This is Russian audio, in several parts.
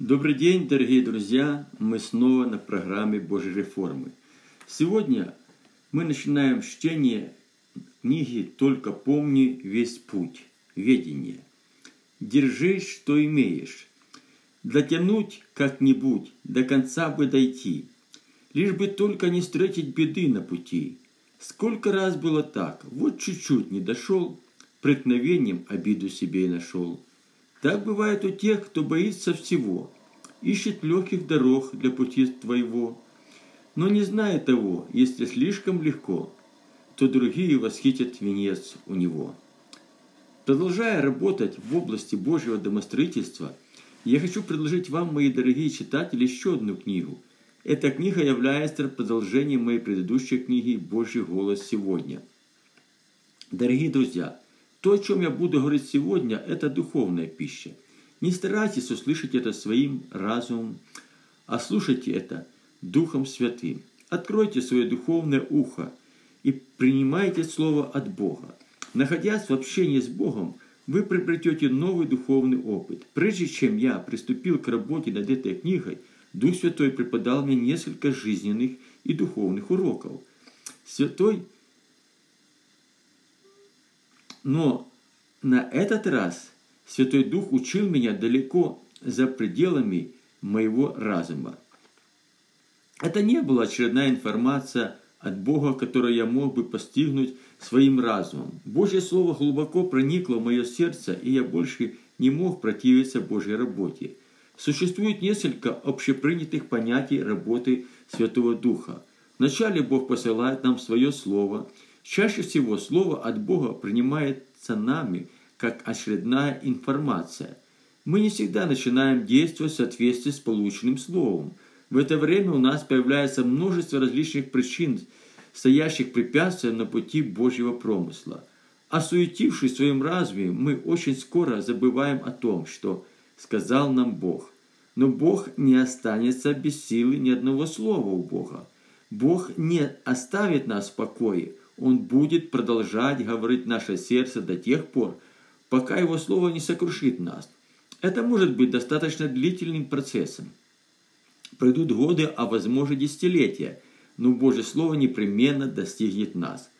Добрый день, дорогие друзья! Мы снова на программе Божьей реформы. Сегодня мы начинаем чтение книги «Только помни весь путь. Ведение». Держись, что имеешь. Дотянуть как-нибудь, до конца бы дойти. Лишь бы только не встретить беды на пути. Сколько раз было так, вот чуть-чуть не дошел, преткновением обиду себе и нашел. Так бывает у тех, кто боится всего, ищет легких дорог для пути твоего. Но не зная того, если слишком легко, то другие восхитят венец у него. Продолжая работать в области Божьего домостроительства, я хочу предложить вам, мои дорогие читатели, еще одну книгу. Эта книга является продолжением моей предыдущей книги «Божий голос сегодня». Дорогие друзья, то, о чем я буду говорить сегодня, это духовная пища. Не старайтесь услышать это своим разумом, а слушайте это Духом Святым. Откройте свое духовное ухо и принимайте Слово от Бога. Находясь в общении с Богом, вы приобретете новый духовный опыт. Прежде чем я приступил к работе над этой книгой, Дух Святой преподал мне несколько жизненных и духовных уроков. Святой, но на этот раз Святой Дух учил меня далеко за пределами моего разума. Это не была очередная информация от Бога, которую я мог бы постигнуть своим разумом. Божье Слово глубоко проникло в мое сердце, и я больше не мог противиться Божьей работе. Существует несколько общепринятых понятий работы Святого Духа. Вначале Бог посылает нам свое Слово. Чаще всего Слово от Бога принимается нами как очередная информация. Мы не всегда начинаем действовать в соответствии с полученным Словом. В это время у нас появляется множество различных причин – стоящих препятствий на пути Божьего промысла. Осуетившись в своем разуме, мы очень скоро забываем о том, что сказал нам Бог. Но Бог не останется без силы ни одного слова у Бога. Бог не оставит нас в покое. Он будет продолжать говорить наше сердце до тех пор, пока Его Слово не сокрушит нас. Это может быть достаточно длительным процессом. Пройдут годы, а возможно десятилетия – но Божье Слово непременно достигнет нас.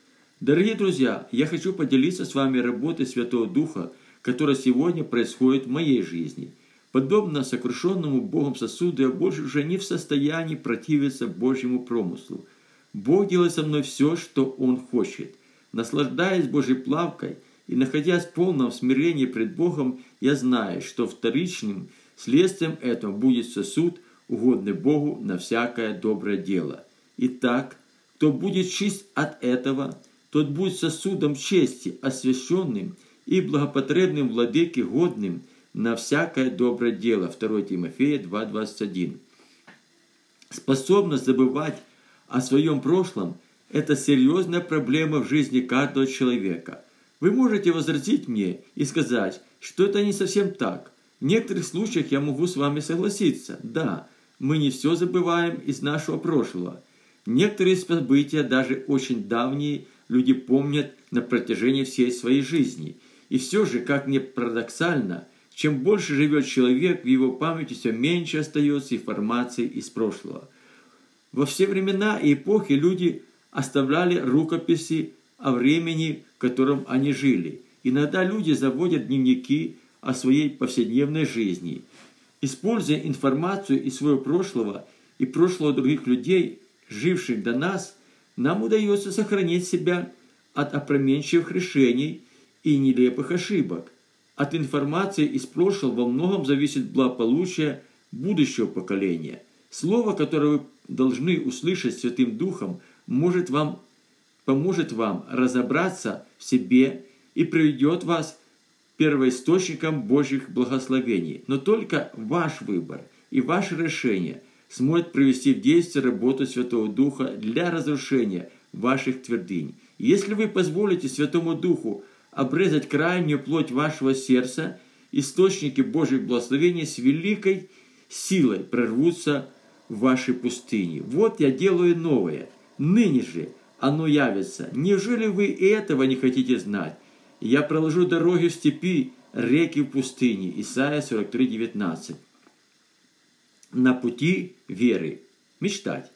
Дорогие друзья, я хочу поделиться с вами работой Святого Духа, которая сегодня происходит в моей жизни. Подобно сокрушенному Богом сосуду, я больше уже не в состоянии противиться Божьему промыслу. Бог делает со мной все, что Он хочет. Наслаждаясь Божьей плавкой и находясь в полном смирении пред Богом, я знаю, что вторичным следствием этого будет сосуд, угодный Богу на всякое доброе дело – Итак, кто будет чист от этого, тот будет сосудом чести, освященным и благопотребным владыке годным на всякое доброе дело. 2 Тимофея 2.21. Способность забывать о своем прошлом – это серьезная проблема в жизни каждого человека. Вы можете возразить мне и сказать, что это не совсем так. В некоторых случаях я могу с вами согласиться. Да, мы не все забываем из нашего прошлого – Некоторые события, даже очень давние, люди помнят на протяжении всей своей жизни. И все же, как ни парадоксально, чем больше живет человек, в его памяти все меньше остается информации из прошлого. Во все времена и эпохи люди оставляли рукописи о времени, в котором они жили. Иногда люди заводят дневники о своей повседневной жизни. Используя информацию из своего прошлого и прошлого других людей, живших до нас, нам удается сохранить себя от опроменчивых решений и нелепых ошибок. От информации из прошлого во многом зависит благополучие будущего поколения. Слово, которое вы должны услышать Святым Духом, может вам, поможет вам разобраться в себе и приведет вас первоисточником Божьих благословений. Но только ваш выбор и ваше решение – сможет привести в действие работу Святого Духа для разрушения ваших твердынь. Если вы позволите Святому Духу обрезать крайнюю плоть вашего сердца, источники Божьих благословений с великой силой прорвутся в вашей пустыне. Вот я делаю новое. Ныне же оно явится. Неужели вы и этого не хотите знать? Я проложу дороги в степи, реки в пустыне. Исайя 43, 19. на пути веры. Мечтать.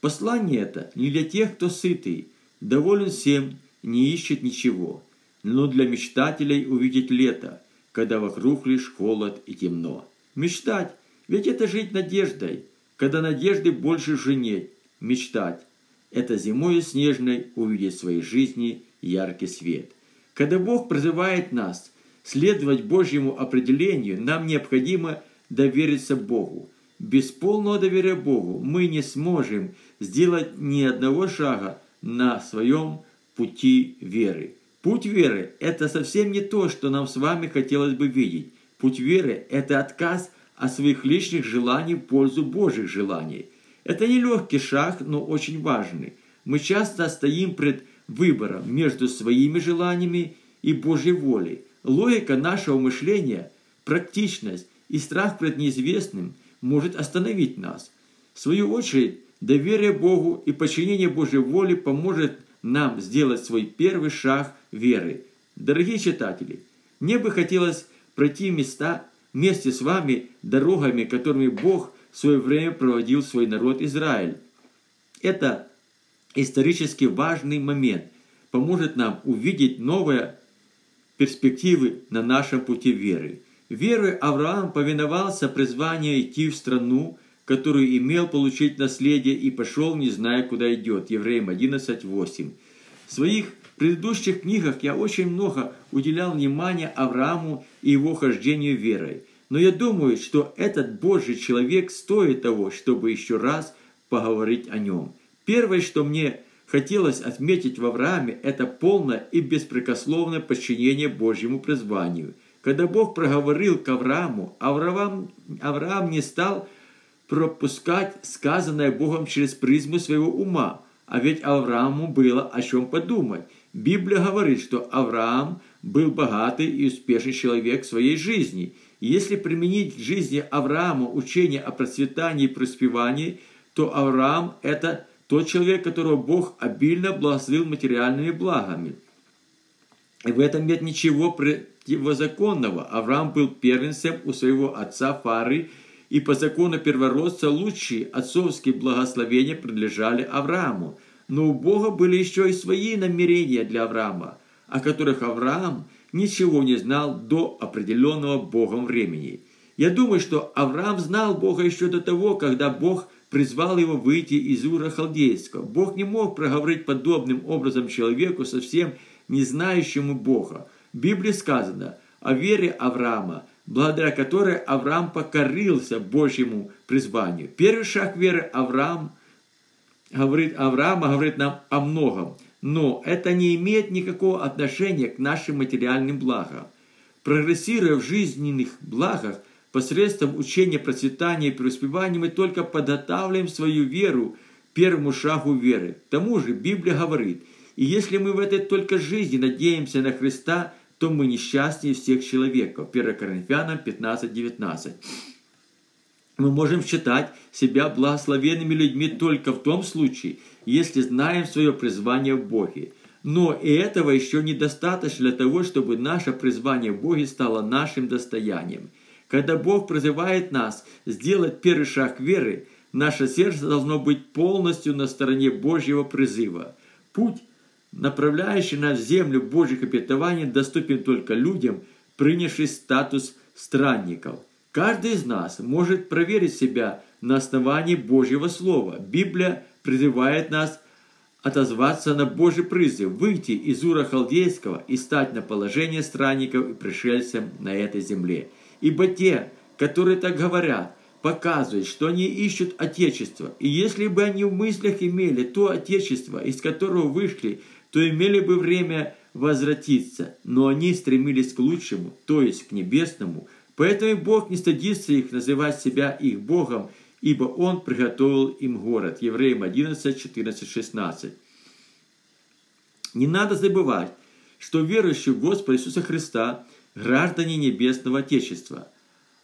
Послание это не для тех, кто сытый, доволен всем, не ищет ничего, но для мечтателей увидеть лето, когда вокруг лишь холод и темно. Мечтать, ведь это жить надеждой, когда надежды больше уже нет. Мечтать, это зимой снежной увидеть в своей жизни яркий свет. Когда Бог призывает нас следовать Божьему определению, нам необходимо довериться Богу. Без полного доверия Богу мы не сможем сделать ни одного шага на своем пути веры. Путь веры – это совсем не то, что нам с вами хотелось бы видеть. Путь веры – это отказ от своих личных желаний в пользу Божьих желаний. Это не легкий шаг, но очень важный. Мы часто стоим пред выбором между своими желаниями и Божьей волей. Логика нашего мышления, практичность и страх пред неизвестным может остановить нас. В свою очередь, доверие Богу и подчинение Божьей воле поможет нам сделать свой первый шаг веры. Дорогие читатели, мне бы хотелось пройти места вместе с вами дорогами, которыми Бог в свое время проводил свой народ Израиль. Это исторически важный момент, поможет нам увидеть новые перспективы на нашем пути веры. Верой Авраам повиновался призванию идти в страну, которую имел получить наследие и пошел, не зная, куда идет. Евреям 11.8. В своих предыдущих книгах я очень много уделял внимания Аврааму и его хождению верой. Но я думаю, что этот Божий человек стоит того, чтобы еще раз поговорить о нем. Первое, что мне хотелось отметить в Аврааме, это полное и беспрекословное подчинение Божьему призванию – когда Бог проговорил к Аврааму, Авраам, Авраам не стал пропускать сказанное Богом через призму своего ума, а ведь Аврааму было о чем подумать. Библия говорит, что Авраам был богатый и успешный человек в своей жизни. И если применить к жизни Авраама учение о процветании и преуспевании, то Авраам – это тот человек, которого Бог обильно благословил материальными благами. И в этом нет ничего противозаконного. Авраам был первенцем у своего отца Фары, и по закону первородца лучшие отцовские благословения принадлежали Аврааму. Но у Бога были еще и свои намерения для Авраама, о которых Авраам ничего не знал до определенного Богом времени. Я думаю, что Авраам знал Бога еще до того, когда Бог призвал его выйти из Ура Халдейского. Бог не мог проговорить подобным образом человеку совсем не знающему Бога. В Библии сказано о вере Авраама, благодаря которой Авраам покорился Божьему призванию. Первый шаг веры Авраам говорит, Авраама говорит нам о многом, но это не имеет никакого отношения к нашим материальным благам. Прогрессируя в жизненных благах, посредством учения процветания и преуспевания мы только подготавливаем свою веру первому шагу веры. К тому же Библия говорит, и если мы в этой только жизни надеемся на Христа, то мы несчастнее всех человеков. 1 Коринфянам 15-19. Мы можем считать себя благословенными людьми только в том случае, если знаем свое призвание в Боге. Но и этого еще недостаточно для того, чтобы наше призвание в Боге стало нашим достоянием. Когда Бог призывает нас сделать первый шаг веры, наше сердце должно быть полностью на стороне Божьего призыва. Путь направляющий нас в землю Божьих обетований, доступен только людям, принявшим статус странников. Каждый из нас может проверить себя на основании Божьего Слова. Библия призывает нас отозваться на Божий призыв, выйти из Ура Халдейского и стать на положение странников и пришельцев на этой земле. Ибо те, которые так говорят, показывают, что они ищут Отечество. И если бы они в мыслях имели то Отечество, из которого вышли то имели бы время возвратиться, но они стремились к лучшему, то есть к небесному, поэтому Бог не стыдится их называть себя их Богом, ибо Он приготовил им город. Евреям 11, 14, 16. Не надо забывать, что верующие в Господа Иисуса Христа – граждане Небесного Отечества,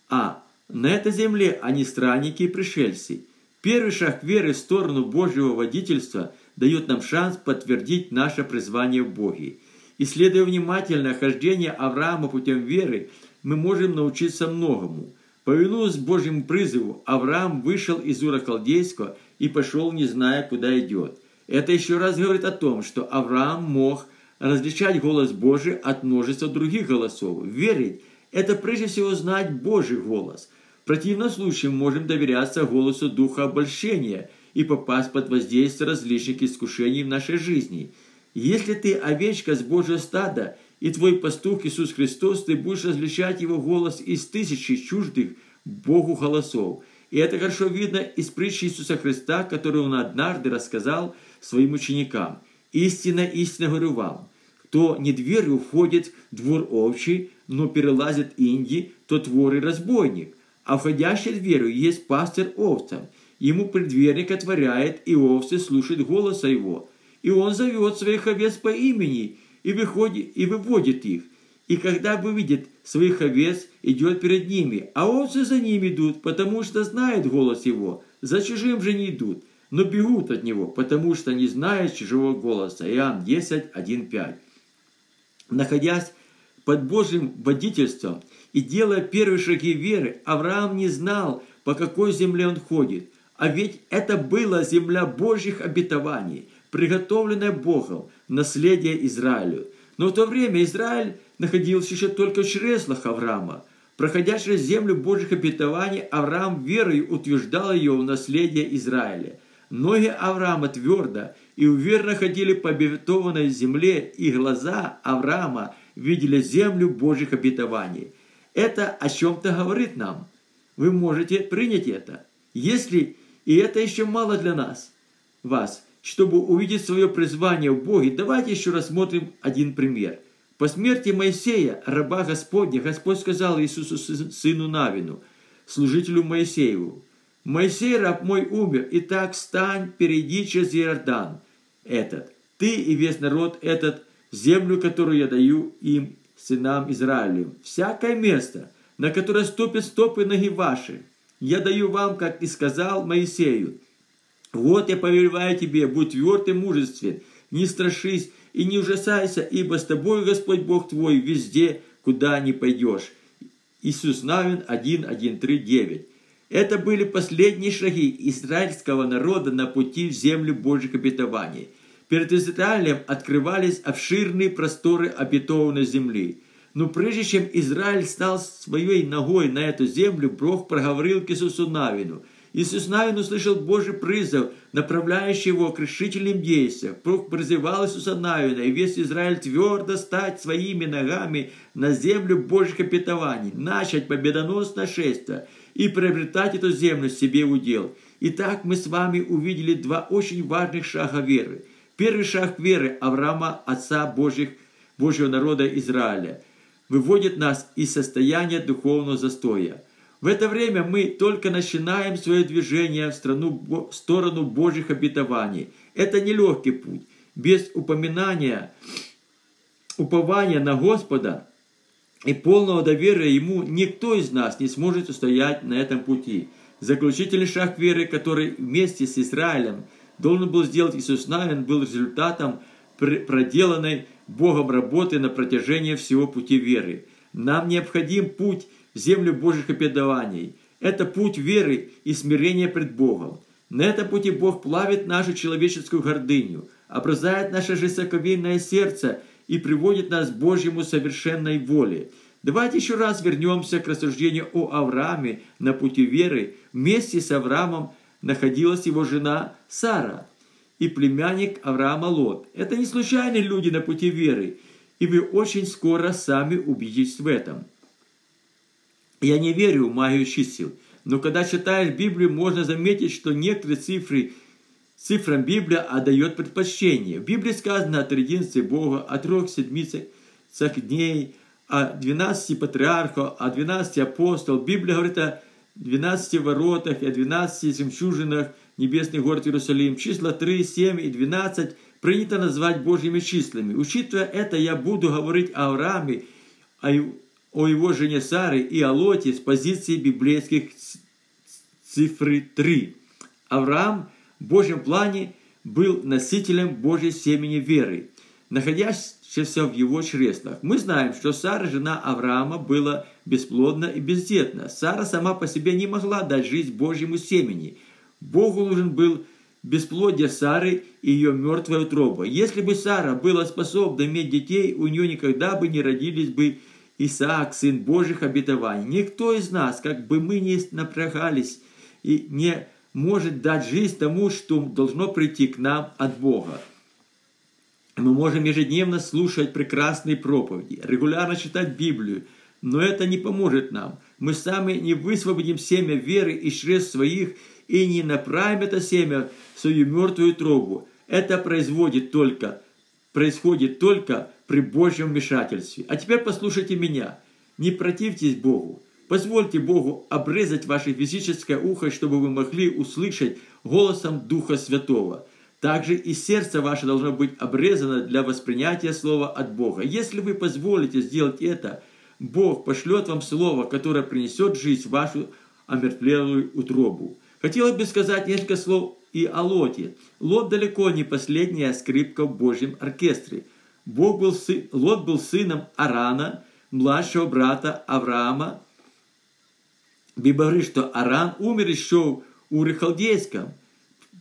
а на этой земле они странники и пришельцы. Первый шаг веры в сторону Божьего водительства – дает нам шанс подтвердить наше призвание в Боге. Исследуя внимательно хождение Авраама путем веры, мы можем научиться многому. Повинуясь Божьему призыву, Авраам вышел из Ура Халдейского и пошел, не зная, куда идет. Это еще раз говорит о том, что Авраам мог различать голос Божий от множества других голосов. Верить – это прежде всего знать Божий голос. В противном случае можем доверяться голосу Духа обольщения и попасть под воздействие различных искушений в нашей жизни. Если ты овечка с Божьего стада – и твой пастух Иисус Христос, ты будешь различать его голос из тысячи чуждых Богу голосов. И это хорошо видно из притчи Иисуса Христа, которую он однажды рассказал своим ученикам. «Истинно, истинно говорю вам, кто не дверью входит в двор овчий, но перелазит инди, тот вор и разбойник. А входящий дверью есть пастырь овцам. Ему предверник отворяет, и овцы слушают голоса его. И он зовет своих овец по имени, и, выходит, и выводит их. И когда выведет своих овец, идет перед ними, а овцы за ним идут, потому что знают голос его. За чужим же не идут, но бегут от него, потому что не знают чужого голоса. Иоанн 10, 1, 5. Находясь под Божьим водительством и делая первые шаги веры, Авраам не знал, по какой земле он ходит. А ведь это была земля Божьих обетований, приготовленная Богом, наследие Израилю. Но в то время Израиль находился еще только в чреслах Авраама. Проходя через землю Божьих обетований, Авраам верой утверждал ее в наследие Израиля. Ноги Авраама твердо и уверенно ходили по обетованной земле, и глаза Авраама видели землю Божьих обетований. Это о чем-то говорит нам. Вы можете принять это. Если и это еще мало для нас, вас – чтобы увидеть свое призвание в Боге, давайте еще рассмотрим один пример. По смерти Моисея, раба Господня, Господь сказал Иисусу, сыну Навину, служителю Моисееву, «Моисей, раб мой, умер, и так встань, перейди через Иордан этот, ты и весь народ этот, землю, которую я даю им, сынам Израилю, всякое место, на которое ступят стопы ноги ваши, я даю вам, как и сказал Моисею, вот я повелеваю тебе, будь тверд и мужествен, не страшись и не ужасайся, ибо с тобой Господь Бог твой везде, куда не пойдешь. Иисус Навин 1, 1, 3, 9. Это были последние шаги израильского народа на пути в землю Божьих обетований. Перед Израилем открывались обширные просторы обетованной земли. Но прежде чем Израиль стал своей ногой на эту землю, Бог проговорил к Иисусу Навину – Иисус Навин услышал Божий призыв, направляющий его к решительным действиям. Бог призывал Иисуса Навина и весь Израиль твердо стать своими ногами на землю Божьих обетований, начать победоносное шествие и приобретать эту землю себе в удел. Итак, мы с вами увидели два очень важных шага веры. Первый шаг веры Авраама, отца Божьих, Божьего народа Израиля, выводит нас из состояния духовного застоя – в это время мы только начинаем свое движение в, страну, в сторону Божьих обетований. Это нелегкий путь. Без упоминания, упования на Господа и полного доверия Ему никто из нас не сможет устоять на этом пути. Заключительный шаг веры, который вместе с Израилем должен был сделать Иисус Навин, был результатом проделанной Богом работы на протяжении всего пути веры. Нам необходим путь землю Божьих обетований. Это путь веры и смирения пред Богом. На этом пути Бог плавит нашу человеческую гордыню, образует наше жестоковейное сердце и приводит нас к Божьему совершенной воле. Давайте еще раз вернемся к рассуждению о Аврааме на пути веры. Вместе с Авраамом находилась его жена Сара и племянник Авраама Лот. Это не случайные люди на пути веры, и вы очень скоро сами убедитесь в этом. Я не верю в магию чисел, но когда читаешь Библию, можно заметить, что некоторые цифры цифрам Библия отдает предпочтение. В Библии сказано о триединстве Бога, о трех седмицах дней, о 12 патриархах, о 12 апостолах. Библия говорит о 12 воротах и о 12 жемчужинах небесных город Иерусалим. Числа 3, 7 и 12 принято назвать Божьими числами. Учитывая это, я буду говорить о Аврааме, о его жене Сары и о Лоте с позиции библейских цифры 3. Авраам в Божьем плане был носителем Божьей семени веры. Находящихся в его чреслах. Мы знаем, что Сара, жена Авраама, была бесплодна и бездетна. Сара сама по себе не могла дать жизнь Божьему семени. Богу нужен был бесплодие Сары и ее мертвая утроба. Если бы Сара была способна иметь детей, у нее никогда бы не родились бы Исаак, сын Божьих обетований. Никто из нас, как бы мы ни напрягались, и не может дать жизнь тому, что должно прийти к нам от Бога. Мы можем ежедневно слушать прекрасные проповеди, регулярно читать Библию, но это не поможет нам. Мы сами не высвободим семя веры из чрез своих и не направим это семя в свою мертвую трубу. Это производит только, происходит только при Божьем вмешательстве. А теперь послушайте меня. Не противьтесь Богу. Позвольте Богу обрезать ваше физическое ухо, чтобы вы могли услышать голосом Духа Святого. Также и сердце ваше должно быть обрезано для воспринятия слова от Бога. Если вы позволите сделать это, Бог пошлет вам слово, которое принесет жизнь в вашу омертвелую утробу. Хотелось бы сказать несколько слов и о Лоте. Лот далеко не последняя скрипка в Божьем оркестре. Бог был сын, Лот был сыном Арана, младшего брата Авраама. Библия говорит, что Аран умер еще у Рехалдейском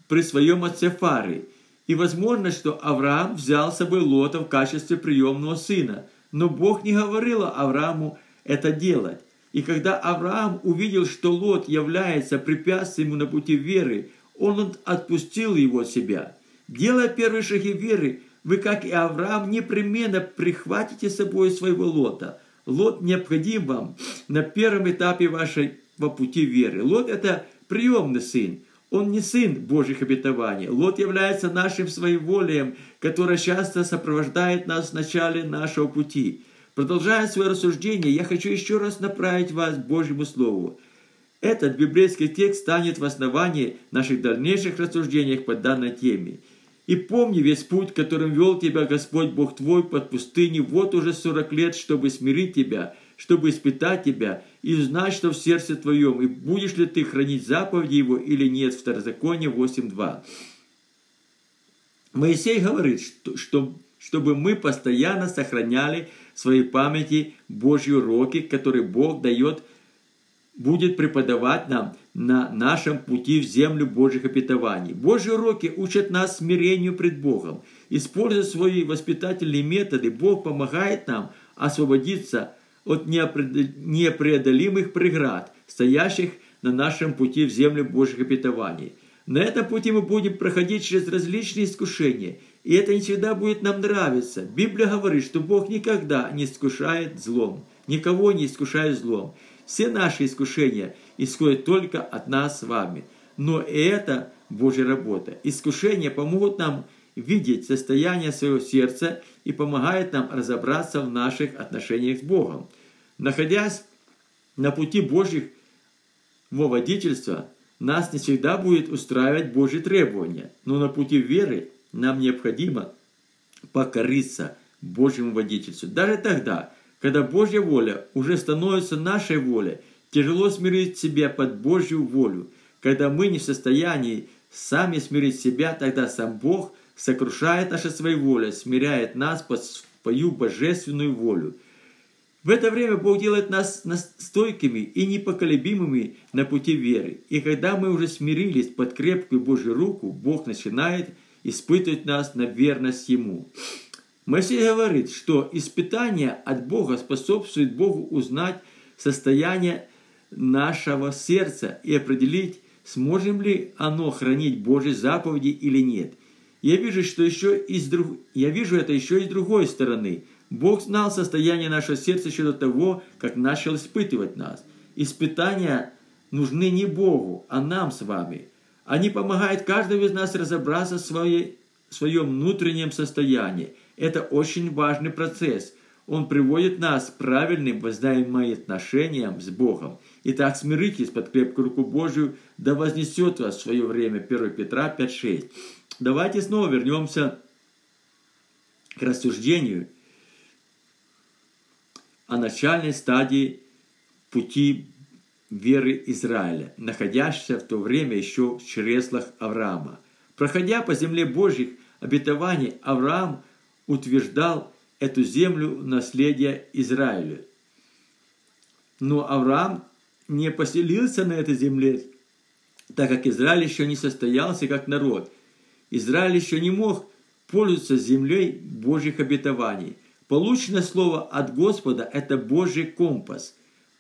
при своем отце Фары. И возможно, что Авраам взял с собой Лота в качестве приемного сына. Но Бог не говорил Аврааму это делать. И когда Авраам увидел, что Лот является препятствием ему на пути веры, он отпустил его от себя. Делая первые шаги веры, вы, как и Авраам, непременно прихватите с собой своего Лота. Лот необходим вам на первом этапе вашего пути веры. Лот – это приемный сын. Он не сын Божьих обетований. Лот является нашим своеволием, которое часто сопровождает нас в начале нашего пути. Продолжая свое рассуждение, я хочу еще раз направить вас к Божьему Слову. Этот библейский текст станет в основании наших дальнейших рассуждений по данной теме. И помни весь путь, которым вел тебя Господь Бог твой под пустыней вот уже сорок лет, чтобы смирить тебя, чтобы испытать тебя и узнать, что в сердце твоем, и будешь ли ты хранить заповеди его или нет. Второзаконие 8.2. Моисей говорит, что, что, чтобы мы постоянно сохраняли своей памяти Божьи уроки, которые Бог дает, будет преподавать нам на нашем пути в землю Божьих обетований. Божьи уроки учат нас смирению пред Богом. Используя свои воспитательные методы, Бог помогает нам освободиться от непреодолимых преград, стоящих на нашем пути в землю Божьих обетований. На этом пути мы будем проходить через различные искушения, и это не всегда будет нам нравиться. Библия говорит, что Бог никогда не искушает злом, никого не искушает злом. Все наши искушения исходят только от нас с вами. Но это Божья работа. Искушения помогут нам видеть состояние своего сердца и помогают нам разобраться в наших отношениях с Богом. Находясь на пути Божьих водительства, нас не всегда будет устраивать Божьи требования, но на пути веры нам необходимо покориться Божьему водительству. Даже тогда, когда Божья воля уже становится нашей волей, тяжело смирить себя под Божью волю. Когда мы не в состоянии сами смирить себя, тогда сам Бог сокрушает наши свои воли, смиряет нас под свою божественную волю. В это время Бог делает нас стойкими и непоколебимыми на пути веры. И когда мы уже смирились под крепкую Божью руку, Бог начинает испытывать нас на верность Ему. Моисей говорит, что испытание от Бога способствует Богу узнать состояние нашего сердца и определить, сможем ли оно хранить Божьи заповеди или нет. Я вижу, что еще из друг... Я вижу это еще и с другой стороны. Бог знал состояние нашего сердца еще до того, как начал испытывать нас. Испытания нужны не Богу, а нам с вами – они помогают каждому из нас разобраться в своей, в своем внутреннем состоянии. Это очень важный процесс. Он приводит нас к правильным взаимоотношениям с Богом. Итак, смиритесь под крепкую руку Божию, да вознесет вас в свое время 1 Петра 5.6. Давайте снова вернемся к рассуждению о начальной стадии пути веры Израиля, находящихся в то время еще в чреслах Авраама. Проходя по земле Божьих обетований, Авраам утверждал эту землю в наследие Израилю. Но Авраам не поселился на этой земле, так как Израиль еще не состоялся как народ. Израиль еще не мог пользоваться землей Божьих обетований. Полученное слово от Господа – это Божий компас.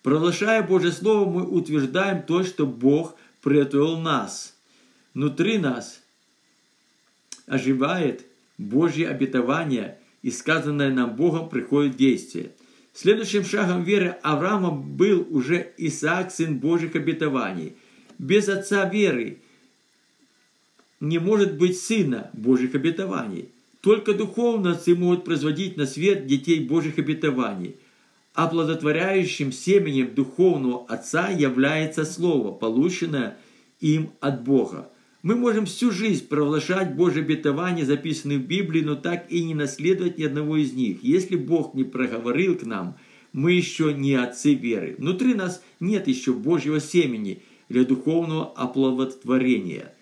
Провозглашая Божье Слово, мы утверждаем то, что Бог приготовил нас. Внутри нас оживает Божье обетование, и сказанное нам Богом приходит в действие. Следующим шагом веры Авраама был уже Исаак, сын Божьих обетований. Без отца веры не может быть сына Божьих обетований. Только духовно отцы могут производить на свет детей Божьих обетований. Оплодотворяющим семенем духовного отца является слово, полученное им от Бога. Мы можем всю жизнь провозглашать Божьи обетования, записанные в Библии, но так и не наследовать ни одного из них. Если Бог не проговорил к нам, мы еще не отцы веры. Внутри нас нет еще Божьего семени для духовного оплодотворения.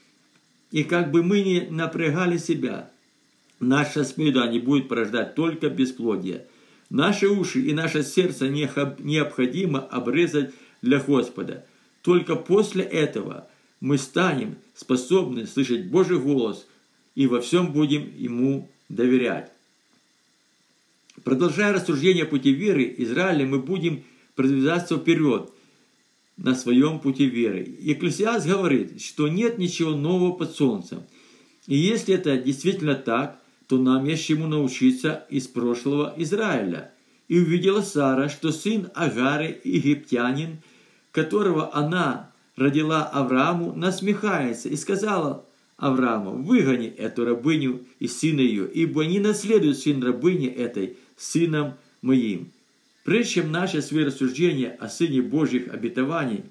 И как бы мы ни напрягали себя, наше исповедание будет порождать только бесплодие. Наши уши и наше сердце необходимо обрезать для Господа. Только после этого мы станем способны слышать Божий голос и во всем будем Ему доверять. Продолжая рассуждение пути веры Израиля, мы будем продвигаться вперед на своем пути веры. Екклесиас говорит, что нет ничего нового под солнцем. И если это действительно так, то нам есть чему научиться из прошлого Израиля. И увидела Сара, что сын Агары, египтянин, которого она родила Аврааму, насмехается и сказала Аврааму, выгони эту рабыню и сына ее, ибо не наследует сын рабыни этой сыном моим. Прежде чем наше свое рассуждение о Сыне Божьих обетований,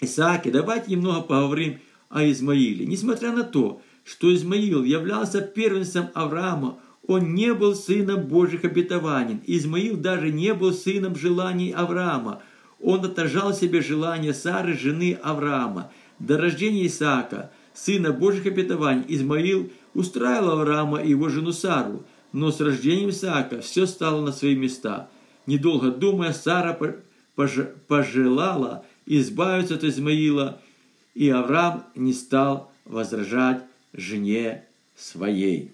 Исааке, давайте немного поговорим о Измаиле. Несмотря на то, что Измаил являлся первенцем Авраама, он не был сыном Божьих обетований. Измаил даже не был сыном желаний Авраама – он отражал себе желание Сары, жены Авраама. До рождения Исаака, сына Божьих обетований, Измаил устраивал Авраама и его жену Сару, но с рождением Исаака все стало на свои места. Недолго думая, Сара пожелала избавиться от Измаила, и Авраам не стал возражать жене своей.